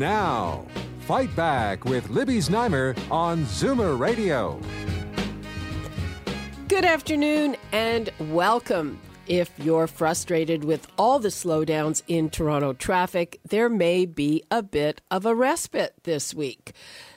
Now, Fight Back with Libby Znaimer on Zoomer Radio. Good afternoon and welcome. If you're frustrated with all the slowdowns in Toronto traffic, there may be a bit of a respite this week.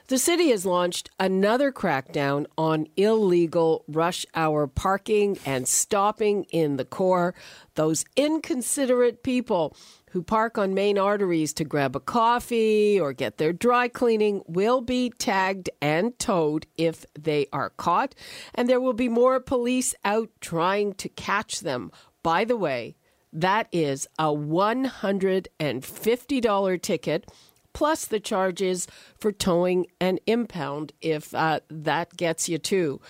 The city has launched another crackdown on illegal rush hour parking and stopping in the core. Those inconsiderate people who park on main arteries to grab a coffee or get their dry cleaning will be tagged and towed if they are caught, and there will be more police out trying to catch them. By the way, that is a $150 ticket plus the charges for towing and impound if uh, that gets you too.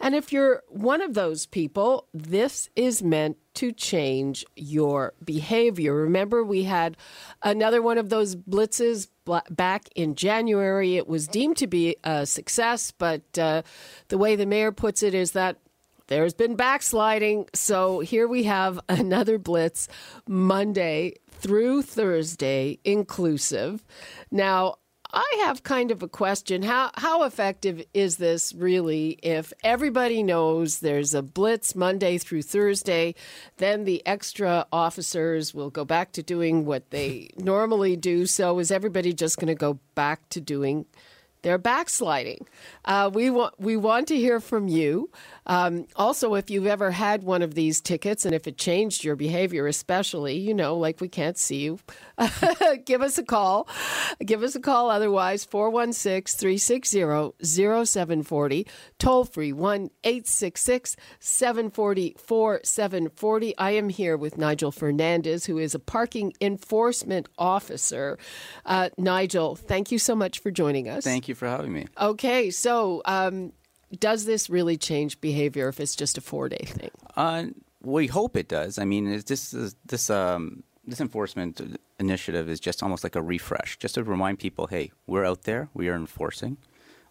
And if you're one of those people, this is meant to change your behavior. Remember, we had another one of those blitzes back in January. It was deemed to be a success, but uh, the way the mayor puts it is that there's been backsliding. So here we have another blitz Monday through Thursday inclusive. Now, I have kind of a question. How how effective is this really if everybody knows there's a blitz Monday through Thursday, then the extra officers will go back to doing what they normally do. So is everybody just going to go back to doing they're backsliding. Uh, we want we want to hear from you. Um, also, if you've ever had one of these tickets and if it changed your behavior, especially, you know, like we can't see you, give us a call. Give us a call. Otherwise, 416 360 0740. Toll free 1 866 740 I am here with Nigel Fernandez, who is a parking enforcement officer. Uh, Nigel, thank you so much for joining us. Thank you for having me. Okay, so um, does this really change behavior if it's just a four day thing? Uh, we hope it does. I mean, this this um, this enforcement initiative is just almost like a refresh, just to remind people, hey, we're out there, we are enforcing,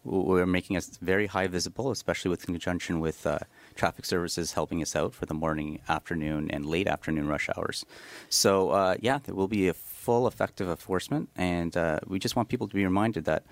we're making us very high visible, especially with conjunction with uh, traffic services helping us out for the morning, afternoon, and late afternoon rush hours. So uh, yeah, there will be a full effective enforcement, and uh, we just want people to be reminded that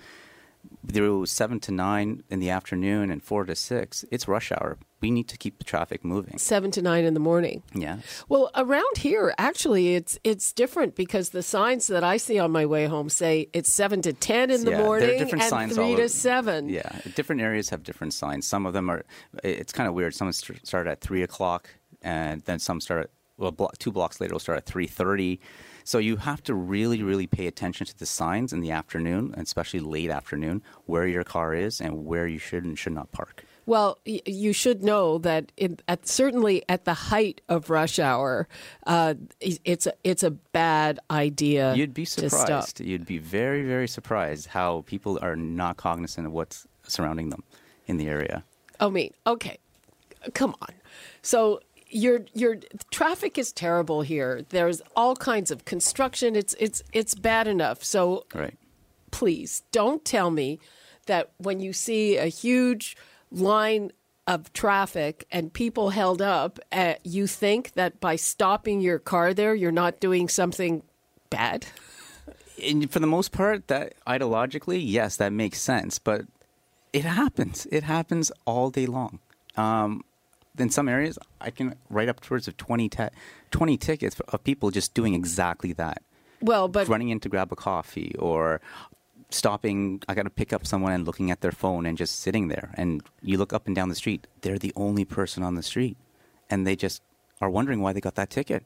through seven to nine in the afternoon and four to six, it's rush hour. We need to keep the traffic moving. Seven to nine in the morning. Yeah. Well, around here, actually, it's it's different because the signs that I see on my way home say it's seven to ten in the yeah, morning and three to over. seven. Yeah, different areas have different signs. Some of them are. It's kind of weird. Some start at three o'clock, and then some start at well, two blocks later will start at three thirty. So you have to really, really pay attention to the signs in the afternoon, especially late afternoon, where your car is and where you should and should not park. Well, y- you should know that in, at, certainly at the height of rush hour, uh, it's a, it's a bad idea. You'd be surprised. You'd be very, very surprised how people are not cognizant of what's surrounding them in the area. Oh, me. Okay, come on. So your your traffic is terrible here. There's all kinds of construction. It's it's it's bad enough. So Right. please don't tell me that when you see a huge line of traffic and people held up, uh, you think that by stopping your car there, you're not doing something bad. And for the most part, that ideologically, yes, that makes sense. But it happens. It happens all day long. Um, in some areas, I can write up towards of 20, te- 20 tickets of people just doing exactly that. Well, but running in to grab a coffee or stopping i got to pick up someone and looking at their phone and just sitting there and you look up and down the street they're the only person on the street and they just are wondering why they got that ticket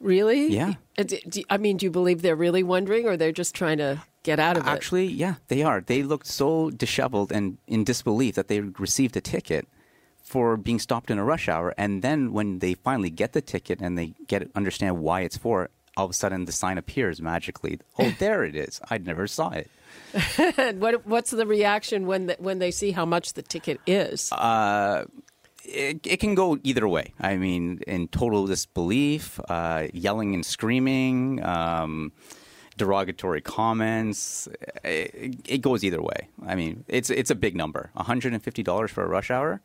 really, Yeah. Uh, I mean, do you believe they're really wondering, or they're just trying to get out of it? actually yeah they are they looked so disheveled and in disbelief that they received a ticket for being stopped in a rush hour and then when they finally get the ticket and they get understand why it's for all of a sudden the sign appears magically. Oh, there it is. I never saw it. What what's the reaction when the, when they see how much the ticket is? Uh, it, it can go either way. I mean, in total disbelief, uh, yelling and screaming, um, derogatory comments. It, it goes either way. I mean, it's it's a big number. One hundred and fifty dollars for a rush hour.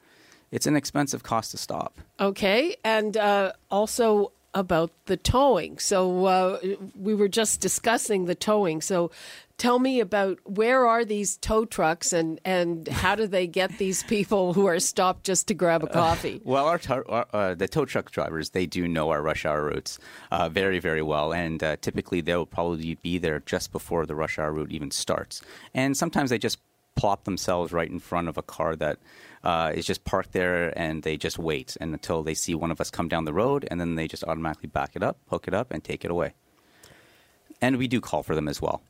It's an expensive cost to stop. Okay, and uh, also about the towing. So uh, we were just discussing the towing. So tell me about where are these tow trucks and, and how do they get these people who are stopped just to grab a coffee? Well, our, our uh, the tow truck drivers they do know our rush hour routes uh, very very well, and uh, typically they'll probably be there just before the rush hour route even starts. And sometimes they just plop themselves right in front of a car that uh, is just parked there, and they just wait and until they see one of us come down the road, and then they just automatically back it up, hook it up, and take it away. And we do call for them as well.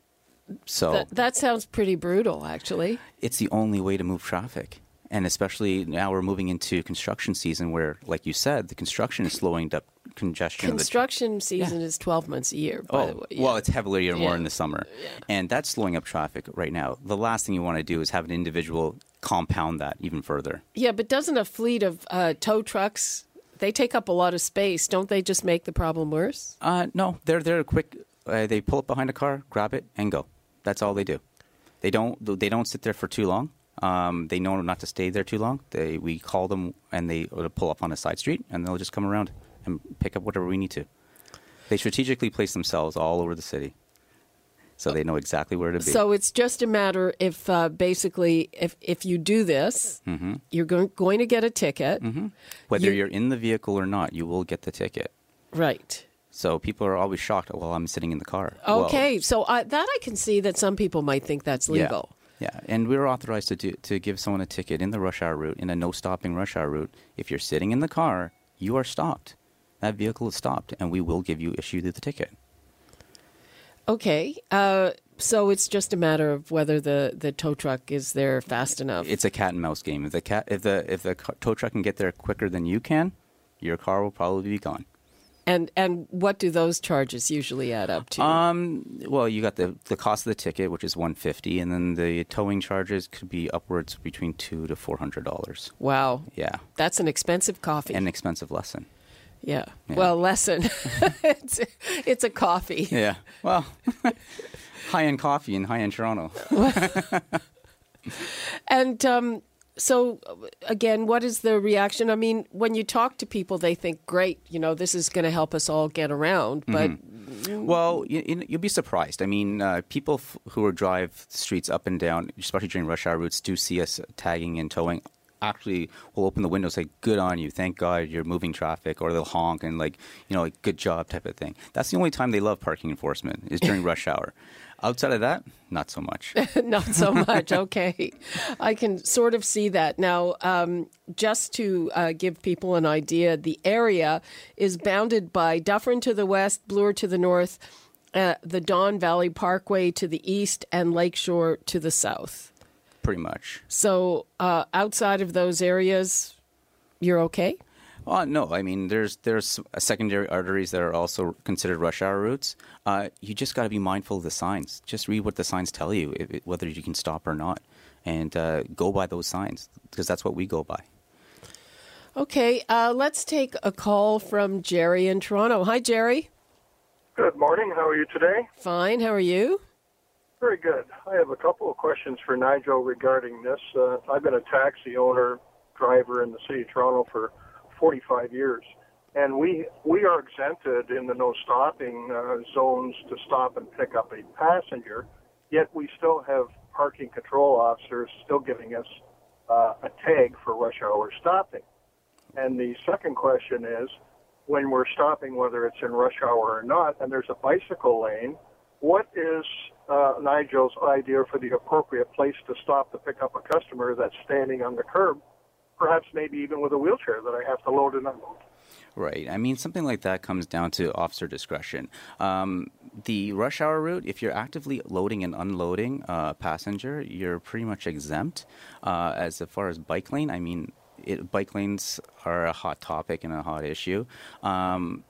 So That, that sounds pretty brutal, actually. it's the only way to move traffic. And especially now we're moving into construction season where, like you said, the construction is slowing up congestion. Construction season is 12 months a year, by the Oh, way. well, Yeah. it's heavier more Yeah. in the summer. And that's slowing up traffic right now. The last thing you want to do is have an individual compound that even further. yeah, but doesn't a fleet of uh, tow trucks, they take up a lot of space. Don't they just make the problem worse? Uh, no, they're they're quick. Uh, they pull up behind a car, grab it, and go. That's all they do. They don't they don't sit there for too long. Um, they know not to stay there too long. They we call them and they pull up on a side street and they'll just come around and pick up whatever we need to. They strategically place themselves all over the city, so they know exactly where to be. So it's just a matter if uh, basically if if you do this, Mm-hmm. you're going going to get a ticket, Whether you- are in the vehicle or not, you will get the ticket. right? So people are always shocked. Well, I'm sitting in the car. Well, Okay, so I, that I can see that some people might think that's legal. Yeah, and we're authorized to do to give someone a ticket in the rush hour route in a no stopping rush hour route. If you're sitting in the car, you are stopped. That vehicle is stopped, and we will give you issue the ticket. Okay, uh, so it's just a matter of whether the, the tow truck is there fast enough. It's a cat and mouse game. If the cat, if the if the tow truck can get there quicker than you can, your car will probably be gone. And and what do those charges usually add up to? Um, well, you got the the cost of the ticket, which is one fifty, and then the towing charges could be upwards between two to four hundred dollars. wow, Yeah, that's an expensive coffee. an expensive lesson. yeah. Yeah. Well, lesson. it's it's a coffee. Yeah, well, high end coffee in high end Toronto. And um, so, again, what is the reaction? I mean, when you talk to people, they think, great, you know, this is going to help us all get around. But Well, you, you'll be surprised. I mean, uh, people f- who are drive streets up and down, especially during rush hour routes, do see us tagging and towing. Actually, will open the window, and say, "Good on you! Thank God you're moving traffic," or they'll honk and like, you know, like, "Good job" type of thing. That's the only time they love parking enforcement is during rush hour. Outside of that, not so much. not so much. Okay. I can sort of see that. Now, um, just to uh, give people an idea, the area is bounded by Dufferin to the west, Bloor to the north, uh, the Don Valley Parkway to the east, and Lakeshore to the south. Pretty much. So, uh, outside of those areas, you're okay? Well, no, I mean, there's there's secondary arteries that are also considered rush hour routes. Uh, you just got to be mindful of the signs. Just read what the signs tell you, if whether you can stop or not, and uh, go by those signs because that's what we go by. Okay, uh, let's take a call from Jerry in Toronto. Hi, Jerry. Good morning. How are you today? Fine. How are you? Very good. I have a couple of questions for Nigel regarding this. Uh, I've been a taxi owner, driver in the city of Toronto for 45 years, and we we are exempted in the no stopping uh, zones to stop and pick up a passenger. Yet we still have parking control officers still giving us uh, a tag for rush hour stopping. And the second question is, when we're stopping, whether it's in rush hour or not, and there's a bicycle lane, what is uh, Nigel's idea for the appropriate place to stop to pick up a customer that's standing on the curb, perhaps maybe even with a wheelchair that I have to load and unload? Right. I mean, something like that comes down to officer discretion. Um, the rush hour route, if you're actively loading and unloading a passenger, you're pretty much exempt. Uh, as far as bike lane, I mean, it, bike lanes are a hot topic and a hot issue. Um,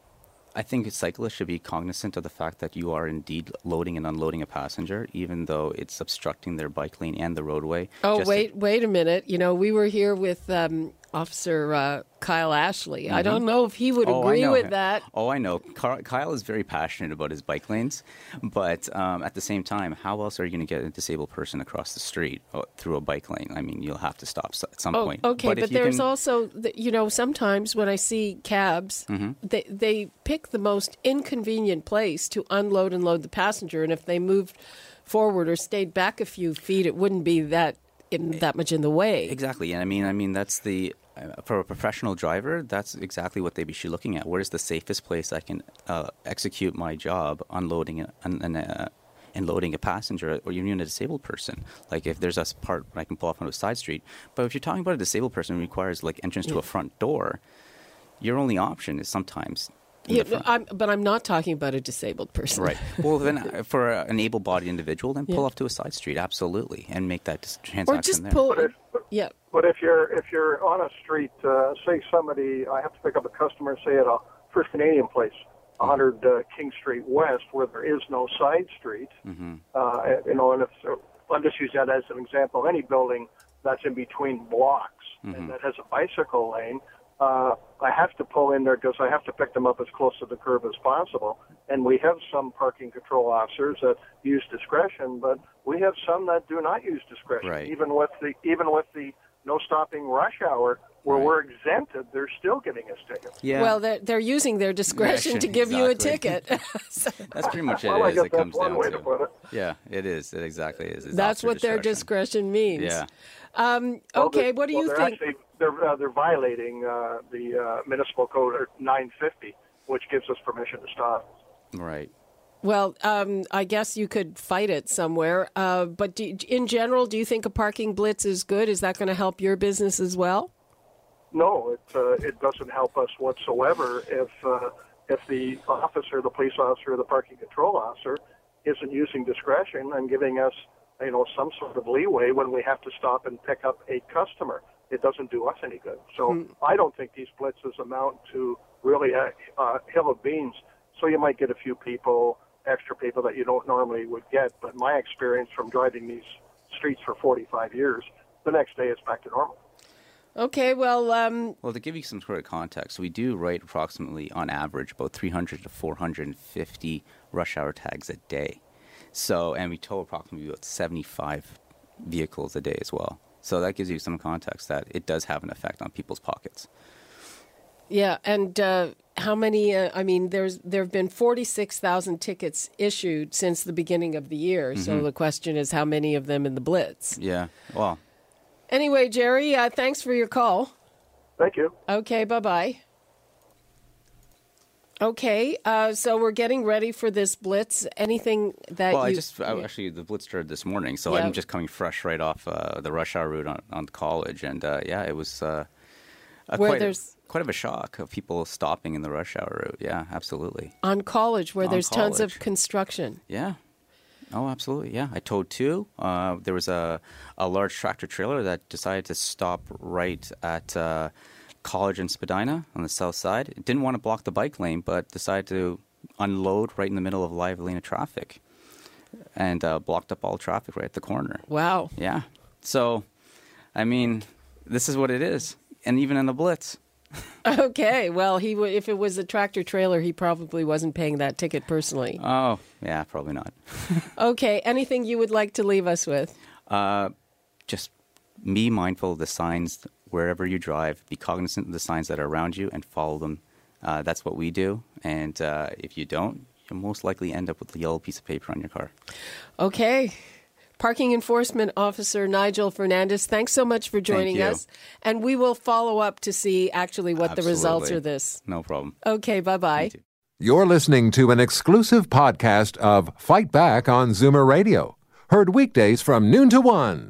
I think cyclists should be cognizant of the fact that you are indeed loading and unloading a passenger, even though it's obstructing their bike lane and the roadway. Oh, wait, wait a minute. You know, we were here with um, Officer uh, Kyle Ashley. I don't know if he would Oh, agree with him. that. Oh, I know. Kyle is very passionate about his bike lanes, but um, at the same time, how else are you going to get a disabled person across the street uh, through a bike lane? I mean, you'll have to stop at some Oh, point. okay, if but there's can- also, the, you know, sometimes when I see cabs, Mm-hmm. they they pick the most inconvenient place to unload and load the passenger, and if they moved forward or stayed back a few feet, it wouldn't be that in, that much in the way. Exactly, and I mean, I mean that's the uh, for a professional driver, that's exactly what they be should looking at. Where's the safest place I can uh, execute my job, unloading a- and and, uh, and loading a passenger or even a disabled person? Like if there's a part I can pull off onto a side street, but if you're talking about a disabled person who requires like entrance to a front door, your only option is sometimes. In Yeah, the front. I'm, but I'm not talking about a disabled person. Right. Well, then uh, for an able-bodied individual, then pull Yeah. off to a side street, absolutely, and make that dis- Or transaction just there. pull. But if, Yeah. but if you're if you're on a street, uh, say somebody, I have to pick up a customer, say at a First Canadian Place, 100 uh, King Street West, where there is no side street. Uh, you know, and if so, I'm just use that as an example. Any building that's in between blocks and that has a bicycle lane, uh, I have to pull in there because I have to pick them up as close to the curb as possible. And we have some parking control officers that use discretion, but we have some that do not use discretion. Right. Even with the even with the no stopping rush hour, where Right. we're exempted, they're still giving us tickets. yeah. Well, they're, they're using their discretion to Discretion, give you a ticket. So That's pretty much it. Well, I is. guess It that's comes one down way to. to put it. Yeah, it is. It exactly is. It's that's officer what their discretion. discretion means. Yeah. Um, okay, they're- what do well, you think? Actually, they're uh, they're violating uh, the uh, municipal code or 950, which gives us permission to stop. Right. Well, um, I guess you could fight it somewhere. Uh, but do, in general, do you think a parking blitz is good? Is that going to help your business as well? No, it uh, it doesn't help us whatsoever if uh, if the officer, the police officer, the parking control officer, isn't using discretion and giving us you know some sort of leeway when we have to stop and pick up a customer. It doesn't do us any good. So hmm. I don't think these blitzes amount to really a, a hill of beans. So you might get a few people, extra people that you don't normally would get. But my experience from driving these streets for 45 years, the next day it's back to normal. Okay, well, um, Well, to give you some sort of context, we do write approximately, on average, about 300 to 450 rush hour tags a day. So, and we tow approximately about 75 vehicles a day as well. So that gives you some context that it does have an effect on people's pockets. yeah, and uh, how many? Uh, I mean, there's there have been forty six thousand tickets issued since the beginning of the year. Mm-hmm. So the question is, how many of them in the blitz? Yeah. Well, Anyway, Jerry, uh, thanks for your call. Thank you. Okay, bye bye. Okay, uh, so we're getting ready for this blitz. Anything that well, you I just I, actually the blitz started this morning, so. I'm just coming fresh right off uh, the rush hour route on, on college, and uh, yeah, it was uh, a Where quite, there's- a, quite of a shock of people stopping in the rush hour route. Yeah, absolutely. on college where On there's tons of construction. Yeah. Oh, absolutely. Yeah, I towed two. Uh, there was a a large tractor trailer that decided to stop right at uh, College and Spadina on the south side. It didn't want to block the bike lane, but decided to unload right in the middle of live lane of traffic, and uh, blocked up all traffic right at the corner. Wow. Yeah. So, I mean, this is what it is, and even in the blitz. Okay, well, he w- if it was a tractor trailer, he probably wasn't paying that ticket personally. Oh, yeah, probably not. Okay, anything you would like to leave us with? Uh, just be mindful of the signs wherever you drive. Be cognizant of the signs that are around you and follow them. Uh, that's what we do. And uh, if you don't, you'll most likely end up with a yellow piece of paper on your car. Okay. Parking Enforcement Officer Nigel Fernandez, thanks so much for joining us. And we will follow up to see actually what the results are this. No problem. Okay, bye bye. too. You're listening to an exclusive podcast of Fight Back on Zoomer Radio, heard weekdays from noon to one.